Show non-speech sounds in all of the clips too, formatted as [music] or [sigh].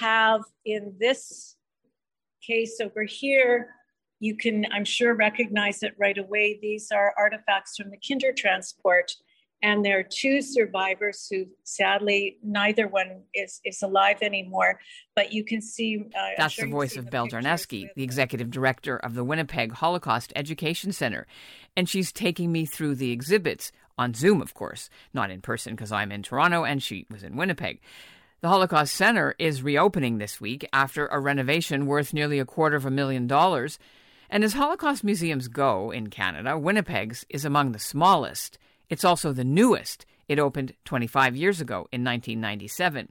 have in this case over here, you can, I'm sure, recognize it right away. These are artifacts from the Kindertransport and there are two survivors who sadly neither one is is alive anymore. But you can see uh, that's sure the voice of Belle Jarniewski the executive director of the winnipeg holocaust education center. And she's taking me through the exhibits on zoom of course not in person because i'm in toronto and she was in winnipeg the holocaust center is reopening this week after a renovation worth nearly a quarter of a million dollars and as holocaust museums go in canada winnipeg's is among the smallest it's also the newest. It opened 25 years ago in 1997.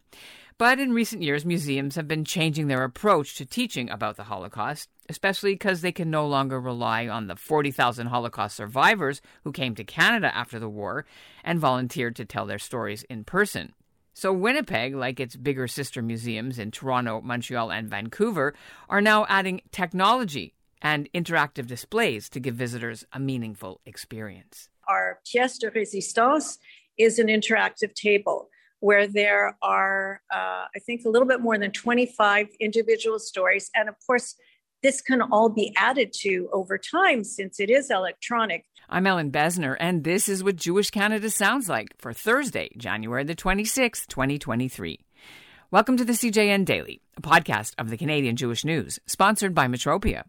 But in recent years, museums have been changing their approach to teaching about the Holocaust, especially because they can no longer rely on the 40,000 Holocaust survivors who came to Canada after the war and volunteered to tell their stories in person. So, Winnipeg, like its bigger sister museums in Toronto, Montreal, and Vancouver, are now adding technology and interactive displays to give visitors a meaningful experience our pièce de résistance is an interactive table where there are, uh, I think, a little bit more than 25 individual stories. And of course, this can all be added to over time since it is electronic. I'm Ellin Bessner, and this is what Jewish Canada sounds like for Thursday, January the 26th, 2023. Welcome to the CJN Daily, a podcast of the Canadian Jewish News, sponsored by Metropia.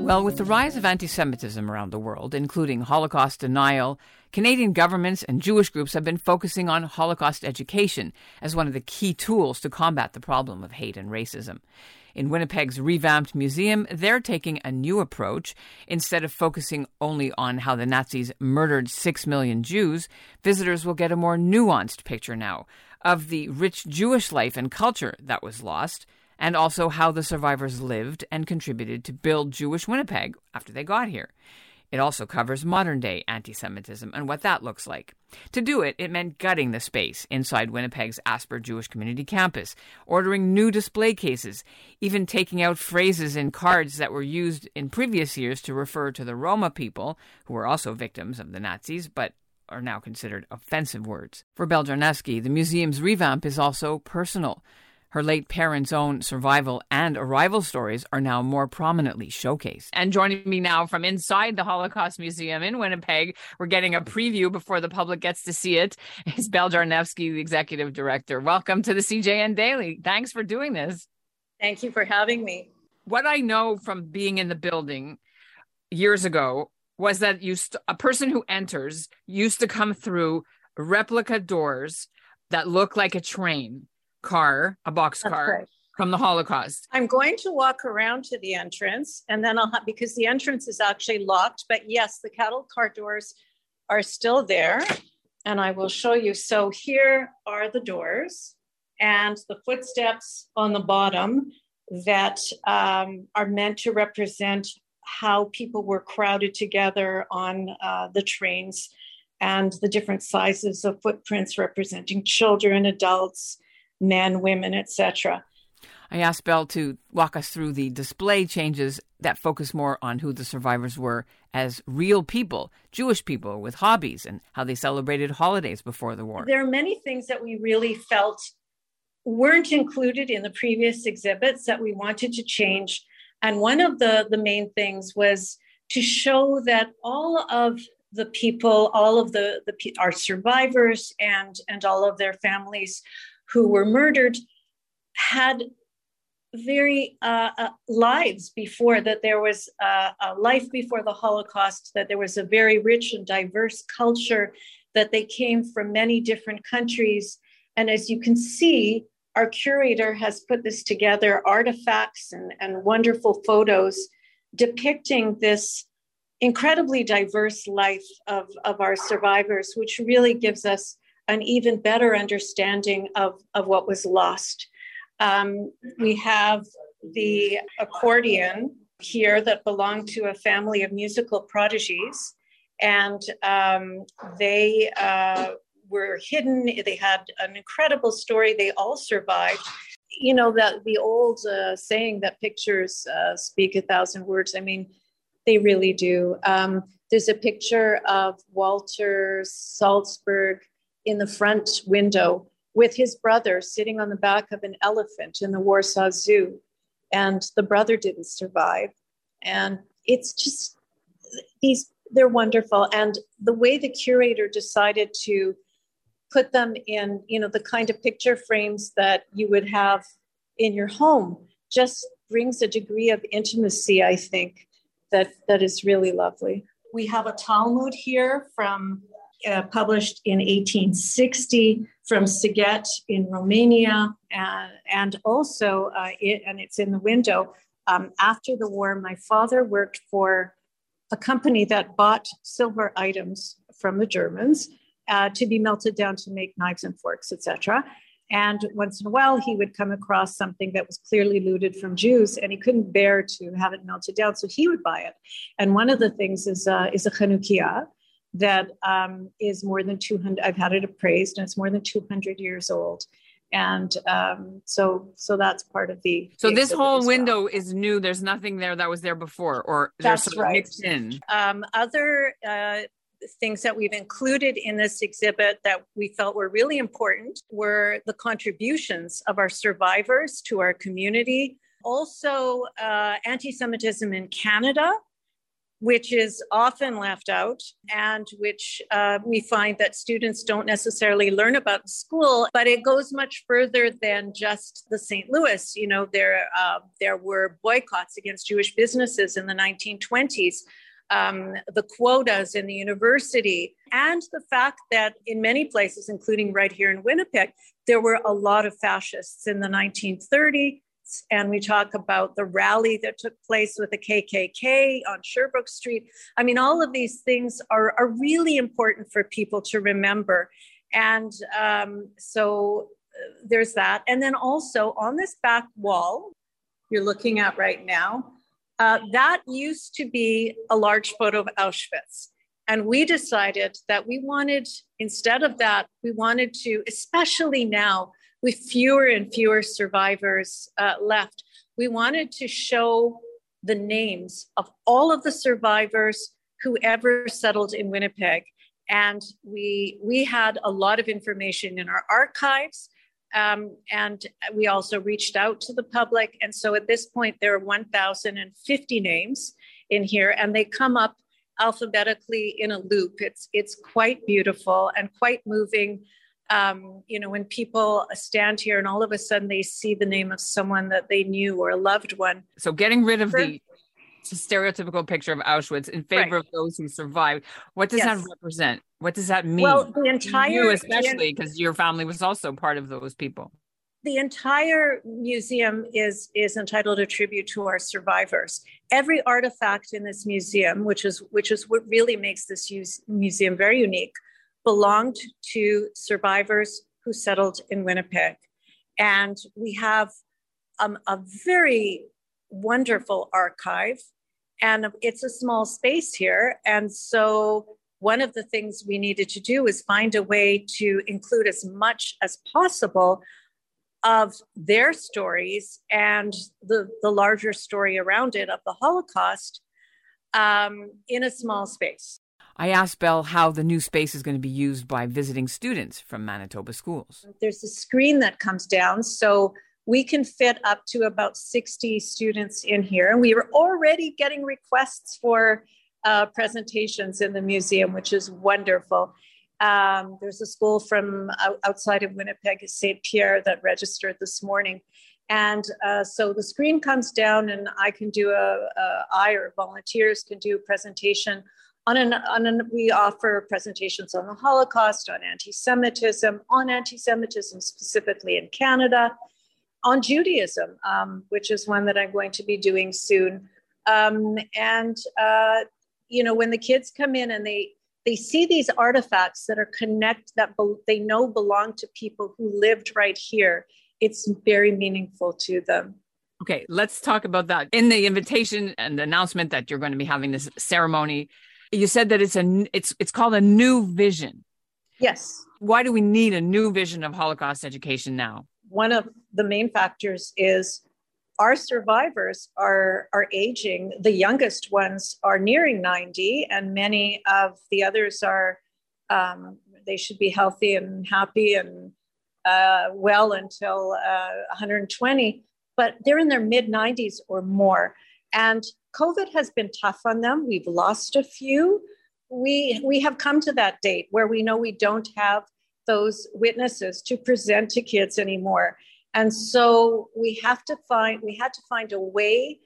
Well, with the rise of anti Semitism around the world, including Holocaust denial, Canadian governments and Jewish groups have been focusing on Holocaust education as one of the key tools to combat the problem of hate and racism. In Winnipeg's revamped museum, they're taking a new approach. Instead of focusing only on how the Nazis murdered six million Jews, visitors will get a more nuanced picture now of the rich Jewish life and culture that was lost and also how the survivors lived and contributed to build Jewish Winnipeg after they got here. It also covers modern day anti Semitism and what that looks like. To do it, it meant gutting the space inside Winnipeg's Asper Jewish Community Campus, ordering new display cases, even taking out phrases in cards that were used in previous years to refer to the Roma people, who were also victims of the Nazis, but are now considered offensive words. For Belle Jarniewski, the museum's revamp is also personal. Her late parents' own survival and arrival stories are now more prominently showcased. And joining me now from inside the Holocaust Museum in Winnipeg, we're getting a preview before the public gets to see it, is Belle Jarniewski, the executive director. Welcome to the CJN Daily. Thanks for doing this. Thank you for having me. What I know from being in the building years ago was that you st- a person who enters used to come through replica doors that look like a train car, a box car from the Holocaust. I'm going to walk around to the entrance and then I'll have, because the entrance is actually locked, but yes, the cattle car doors are still there. And I will show you. So here are the doors and the footsteps on the bottom that um, are meant to represent how people were crowded together on uh, the trains and the different sizes of footprints representing children, adults, men, women, etc. I asked Belle to walk us through the display changes that focus more on who the survivors were as real people, Jewish people with hobbies, and how they celebrated holidays before the war. There are many things that we really felt weren't included in the previous exhibits that we wanted to change. And one of the, the main things was to show that all of the people, all of the, the our survivors and, and all of their families who were murdered had very uh, uh, lives before that there was uh, a life before the holocaust that there was a very rich and diverse culture that they came from many different countries. And as you can see our curator has put this together artifacts and, and wonderful photos depicting this incredibly diverse life of, of our survivors which really gives us an even better understanding of, of what was lost. Um, we have the accordion here that belonged to a family of musical prodigies, and um, they uh, were hidden. They had an incredible story. They all survived. You know that the old uh, saying that pictures uh, speak a thousand words. I mean, they really do. Um, there's a picture of Walter Salzberg in the front window with his brother sitting on the back of an elephant in the Warsaw Zoo. And the brother didn't survive. And it's just these, they're wonderful. And the way the curator decided to put them in, you know, the kind of picture frames that you would have in your home just brings a degree of intimacy, I think, that, that is really lovely. We have a Talmud here from uh, published in 1860 from Sighet in Romania, and, and also, uh, it, and it's in the window. Um, after the war, my father worked for a company that bought silver items from the Germans uh, to be melted down to make knives and forks, etc. And once in a while, he would come across something that was clearly looted from Jews, and he couldn't bear to have it melted down, so he would buy it. And one of the things is uh, is a Chanukiah that um, is more than 200. I've had it appraised, and it's more than 200 years old. And um, so, so that's part of the. So this whole well. window is new. There's nothing there that was there before, or that's there's right. mixed in. Um, other uh, things that we've included in this exhibit that we felt were really important were the contributions of our survivors to our community. Also, uh, anti Semitism in Canada, which is often left out and which uh, we find that students don't necessarily learn about in school but it goes much further than just the st louis you know there uh, there were boycotts against jewish businesses in the 1920s um, the quotas in the university, and the fact that in many places, including right here in Winnipeg, there were a lot of fascists in the 1930s. And we talk about the rally that took place with the KKK on Sherbrooke Street. I mean, all of these things are, are really important for people to remember. And um, so uh, there's that. And then also on this back wall you're looking at right now, uh, that used to be a large photo of Auschwitz. And we decided that we wanted, instead of that, we wanted to, especially now with fewer and fewer survivors uh, left, we wanted to show the names of all of the survivors who ever settled in Winnipeg. And we, we had a lot of information in our archives. Um, and we also reached out to the public. And so at this point, there are 1,050 names in here, and they come up alphabetically in a loop. It's, it's quite beautiful and quite moving. Um, you know, when people stand here and all of a sudden they see the name of someone that they knew or a loved one. So getting rid of the stereotypical picture of Auschwitz in favor right. of those who survived. What does yes. that represent? What does that mean? Well, the entire you especially because your family was also part of those people. The entire museum is is entitled a tribute to our survivors. Every artifact in this museum, which is which is what really makes this museum very unique, belonged to survivors who settled in Winnipeg, and we have um, a very wonderful archive and it's a small space here. And so one of the things we needed to do is find a way to include as much as possible of their stories and the, the larger story around it of the Holocaust um, in a small space. I asked Belle how the new space is going to be used by visiting students from Manitoba schools. There's a screen that comes down. So we can fit up to about 60 students in here. And we were already getting requests for uh, presentations in the museum, which is wonderful. Um, there's a school from outside of Winnipeg, St. Pierre, that registered this morning. And uh, so the screen comes down, and I can do a, a I or volunteers can do a presentation on an, on an, we offer presentations on the Holocaust, on anti-Semitism, on anti-Semitism specifically in Canada, on Judaism, um, which is one that I'm going to be doing soon. Um, and uh, you know, when the kids come in and they they see these artifacts that are connect that be- they know belong to people who lived right here, it's very meaningful to them. Okay, let's talk about that. In the invitation and the announcement that you're going to be having this ceremony, you said that it's a it's it's called a new vision. Yes. Why do we need a new vision of Holocaust education now? one of the main factors is our survivors are are aging. The youngest ones are nearing 90, and many of the others are um, they should be healthy and happy and uh, well until uh, 120, but they're in their mid 90s or more. And COVID has been tough on them. We've lost a few. We we have come to that date where we know we don't have those witnesses to present to kids anymore and so we have to find, we had to find a way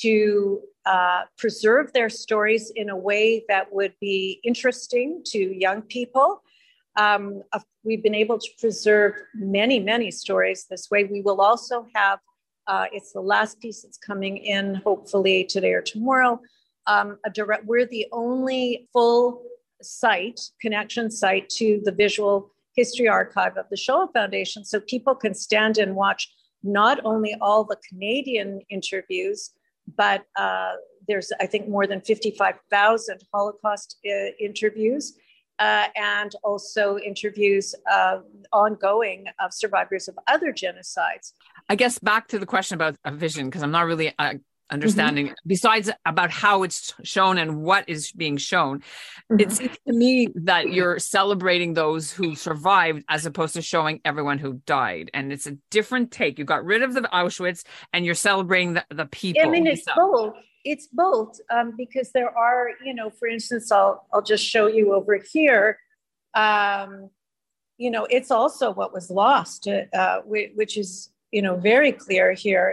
to uh, preserve their stories in a way that would be interesting to young people. Um, we've been able to preserve many, many stories this way. We will also have, uh, it's the last piece that's coming in, hopefully today or tomorrow. Um, a direct, we're the only full site, connection site to the visual history archive of the Shoah Foundation so people can stand and watch not only all the Canadian interviews, but uh, there's, I think, more than 55,000 Holocaust uh, interviews. Uh, and also interviews uh, ongoing of survivors of other genocides. I guess back to the question about a vision, because I'm not really uh, understanding mm-hmm. besides about how it's shown and what is being shown mm-hmm. it seems to me that you're celebrating those who survived as opposed to showing everyone who died and it's a different take you got rid of the auschwitz and you're celebrating the, the people i mean it's both it's both um, because there are you know for instance i'll i'll just show you over here um, you know it's also what was lost uh, which is you know very clear here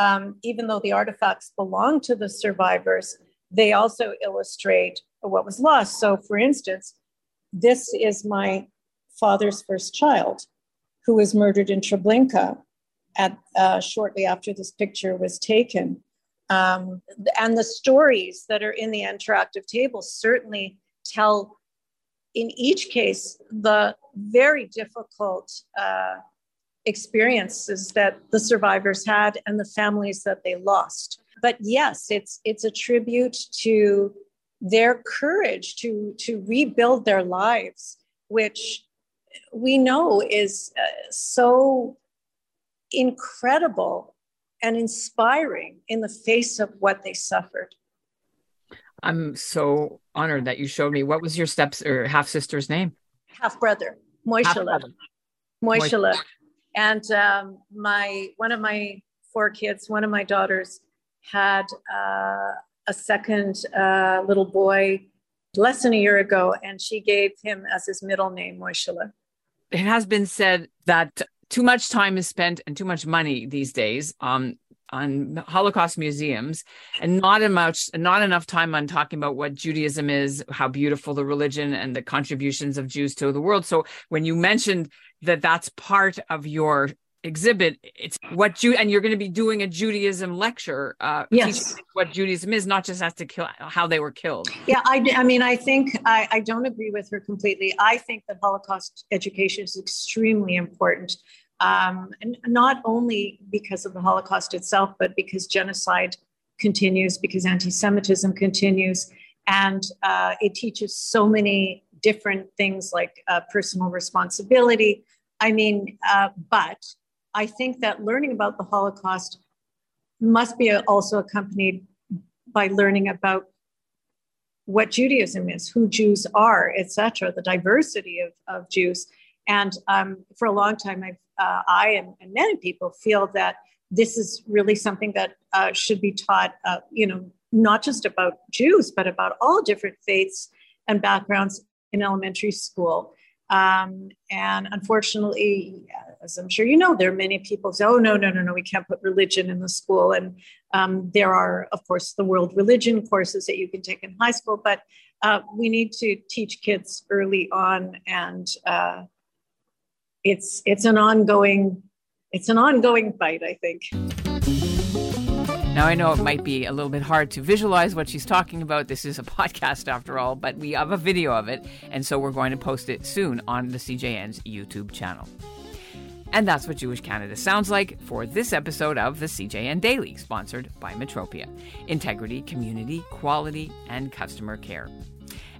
um, even though the artifacts belong to the survivors, they also illustrate what was lost. So, for instance, this is my father's first child who was murdered in Treblinka at, uh, shortly after this picture was taken. Um, and the stories that are in the interactive table certainly tell, in each case, the very difficult uh, experiences that the survivors had and the families that they lost. But yes, it's it's a tribute to their courage to to rebuild their lives, which we know is uh, so incredible and inspiring in the face of what they suffered. I'm so honored that you showed me. What was your steps or half sister's name? Half brother, Moishela. Moishela. And um, my one of my four kids, one of my daughters, had uh, a second uh, little boy less than a year ago, and she gave him as his middle name, Moishela. It has been said that too much time is spent and too much money these days on on Holocaust museums and not much not enough time on talking about what Judaism is, how beautiful the religion and the contributions of Jews to the world. So when you mentioned that that's part of your exhibit it's what you and you're going to be doing a judaism lecture uh yes. what judaism is not just as to kill how they were killed. Yeah i i mean i think i i don't agree with her completely. I think that holocaust education is extremely important um and not only because of the holocaust itself but because genocide continues because anti-semitism continues and uh, it teaches so many different things like uh, personal responsibility. I mean, uh, but I think that learning about the Holocaust must be also accompanied by learning about what Judaism is, who Jews are, etc., the diversity of, of Jews. And um, for a long time, I've, uh, I and, and, many people feel that this is really something that uh, should be taught, uh, you know, not just about Jews, but about all different faiths and backgrounds in elementary school. Um, and unfortunately, as I'm sure you know, there are many people say, oh, no, no, no, no, we can't put religion in the school. And um, there are, of course, the world religion courses that you can take in high school, but uh, we need to teach kids early on. And uh, it's, it's an ongoing, it's an ongoing fight, I think. Now, I know it might be a little bit hard to visualize what she's talking about. This is a [laughs] podcast after all, but we have a video of it, and so we're going to post it soon on the CJN's YouTube channel. And that's what Jewish Canada sounds like for this episode of the CJN Daily, sponsored by Metropia Integrity, Community, Quality, and Customer Care.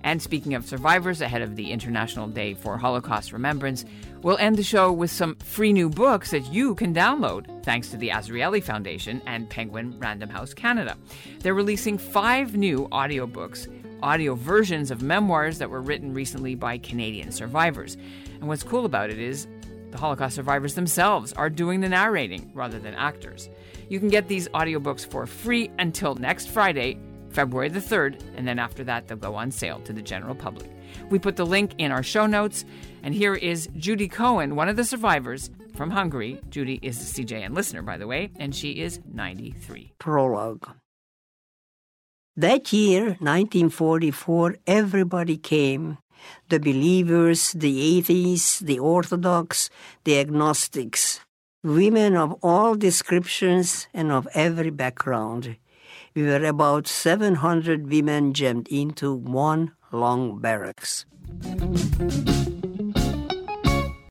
And speaking of survivors, ahead of the International Day for Holocaust Remembrance, we'll end the show with some free new books that you can download thanks to the Azrieli Foundation and Penguin Random House Canada. They're releasing five new audiobooks, audio versions of memoirs that were written recently by Canadian survivors. And what's cool about it is the Holocaust survivors themselves are doing the narrating rather than actors. You can get these audiobooks for free until next Friday, February the 3rd, and then after that, they'll go on sale to the general public. We put the link in our show notes, and here is Judy Cohen, one of the survivors from Hungary. Judy is a CJN listener, by the way, and she is 93. Prologue. That year, 1944, everybody came the believers, the atheists, the orthodox, the agnostics, women of all descriptions and of every background. We were about 700 women jammed into one long barracks.